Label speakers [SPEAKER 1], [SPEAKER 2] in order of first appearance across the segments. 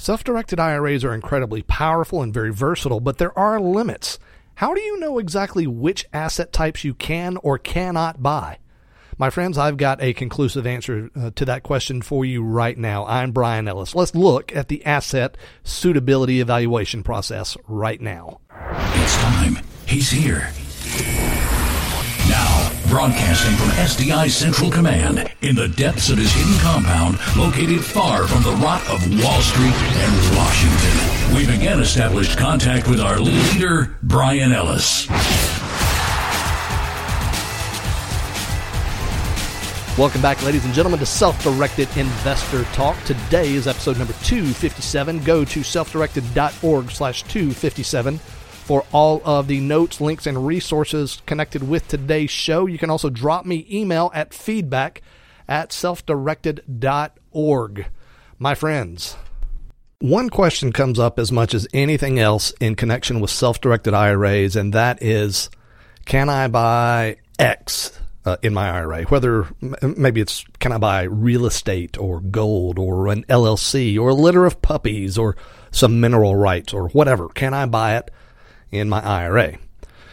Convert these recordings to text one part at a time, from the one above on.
[SPEAKER 1] Self directed IRAs are incredibly powerful and very versatile, but there are limits. How do you know exactly which asset types you can or cannot buy? My friends, I've got a conclusive answer uh, to that question for you right now. I'm Brian Ellis. Let's look at the asset suitability evaluation process right now.
[SPEAKER 2] It's time. He's here. Broadcasting from SDI Central Command in the depths of his hidden compound located far from the rot of Wall Street and Washington, we've again established contact with our leader, Brian Ellis.
[SPEAKER 1] Welcome back, ladies and gentlemen, to Self Directed Investor Talk. Today is episode number 257. Go to selfdirected.org slash 257 for all of the notes, links, and resources connected with today's show. You can also drop me email at feedback at selfdirected.org. My friends, one question comes up as much as anything else in connection with self directed IRAs, and that is can I buy X uh, in my IRA, whether maybe it's can I buy real estate or gold or an LLC or a litter of puppies or some mineral rights or whatever. Can I buy it in my IRA?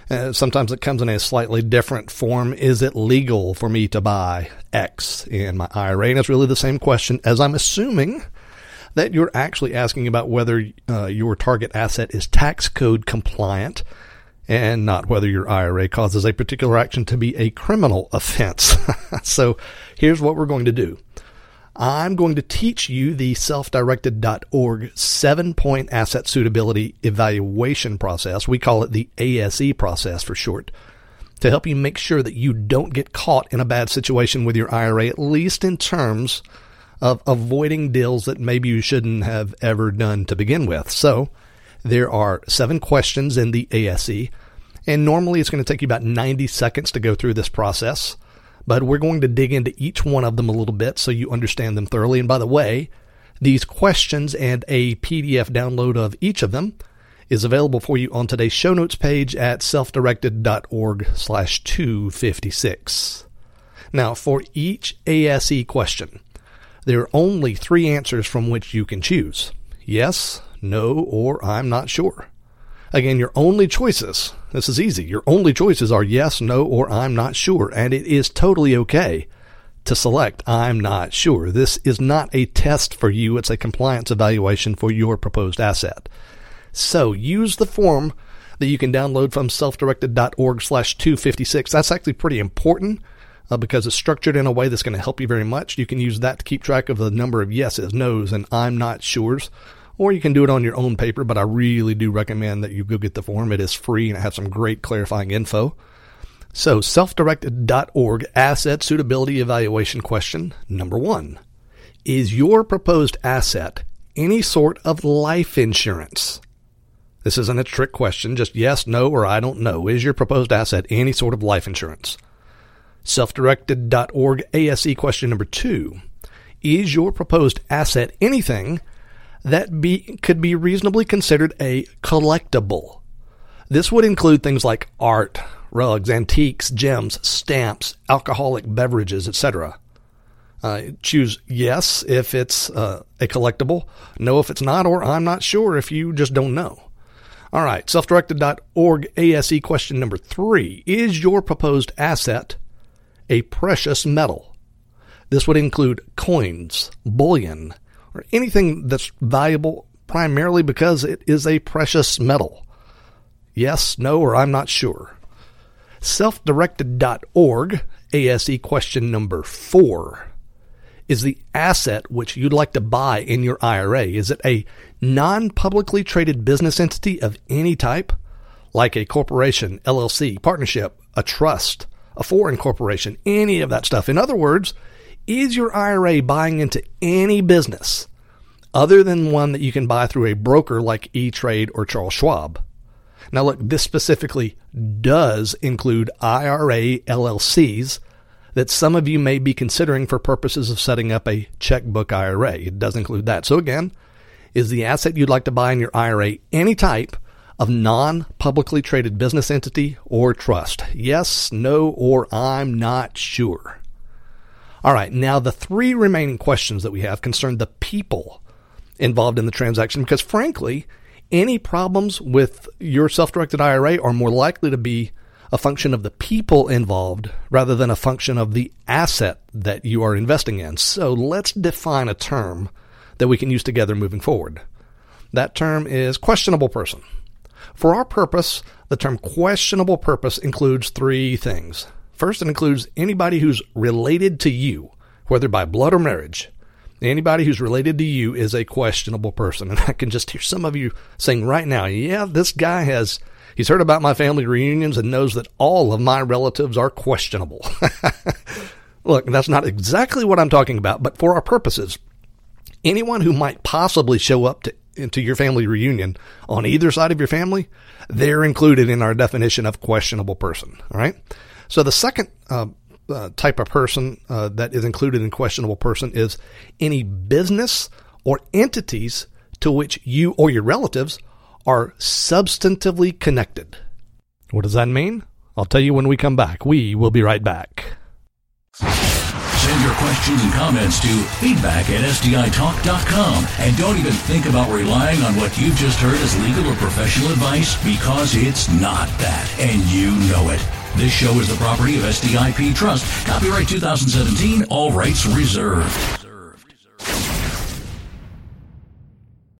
[SPEAKER 1] Uh, sometimes it comes in a slightly different form. Is it legal for me to buy X in my IRA? And it's really the same question as I'm assuming that you're actually asking about whether uh, your target asset is tax code compliant and not whether your IRA causes a particular action to be a criminal offense. so here's what we're going to do. I'm going to teach you the self-directed.org seven point asset suitability evaluation process. We call it the ASE process for short to help you make sure that you don't get caught in a bad situation with your IRA, at least in terms of avoiding deals that maybe you shouldn't have ever done to begin with. So there are seven questions in the ASE, and normally it's going to take you about 90 seconds to go through this process. But we're going to dig into each one of them a little bit so you understand them thoroughly. And by the way, these questions and a PDF download of each of them is available for you on today's show notes page at selfdirected.org slash 256. Now, for each ASE question, there are only three answers from which you can choose. Yes, no, or I'm not sure. Again, your only choices, this is easy, your only choices are yes, no, or I'm not sure, and it is totally okay to select I'm not sure. This is not a test for you, it's a compliance evaluation for your proposed asset. So use the form that you can download from selfdirected.org slash 256. That's actually pretty important uh, because it's structured in a way that's going to help you very much. You can use that to keep track of the number of yeses, nos, and I'm not sures or you can do it on your own paper, but I really do recommend that you go get the form. It is free and it has some great clarifying info. So, selfdirected.org asset suitability evaluation question number one Is your proposed asset any sort of life insurance? This isn't a trick question, just yes, no, or I don't know. Is your proposed asset any sort of life insurance? Selfdirected.org ASE question number two Is your proposed asset anything that be, could be reasonably considered a collectible. This would include things like art, rugs, antiques, gems, stamps, alcoholic beverages, etc. Uh, choose yes if it's uh, a collectible, no if it's not, or I'm not sure if you just don't know. All right, selfdirected.org ASE question number three Is your proposed asset a precious metal? This would include coins, bullion, or anything that's valuable primarily because it is a precious metal? Yes, no, or I'm not sure. Selfdirected.org, ASE question number four. Is the asset which you'd like to buy in your IRA, is it a non publicly traded business entity of any type? Like a corporation, LLC, partnership, a trust, a foreign corporation, any of that stuff. In other words, is your IRA buying into any business other than one that you can buy through a broker like E Trade or Charles Schwab? Now, look, this specifically does include IRA LLCs that some of you may be considering for purposes of setting up a checkbook IRA. It does include that. So, again, is the asset you'd like to buy in your IRA any type of non publicly traded business entity or trust? Yes, no, or I'm not sure. All right, now the three remaining questions that we have concern the people involved in the transaction because, frankly, any problems with your self directed IRA are more likely to be a function of the people involved rather than a function of the asset that you are investing in. So let's define a term that we can use together moving forward. That term is questionable person. For our purpose, the term questionable purpose includes three things. First, it includes anybody who's related to you, whether by blood or marriage. Anybody who's related to you is a questionable person. And I can just hear some of you saying right now, yeah, this guy has, he's heard about my family reunions and knows that all of my relatives are questionable. Look, that's not exactly what I'm talking about, but for our purposes, anyone who might possibly show up to into your family reunion on either side of your family, they're included in our definition of questionable person. All right. So the second uh, uh, type of person uh, that is included in questionable person is any business or entities to which you or your relatives are substantively connected. What does that mean? I'll tell you when we come back. We will be right back.
[SPEAKER 2] Send your questions and comments to feedback at SDITalk.com. And don't even think about relying on what you've just heard as legal or professional advice because it's not that. And you know it. This show is the property of SDIP Trust. Copyright 2017, all rights reserved.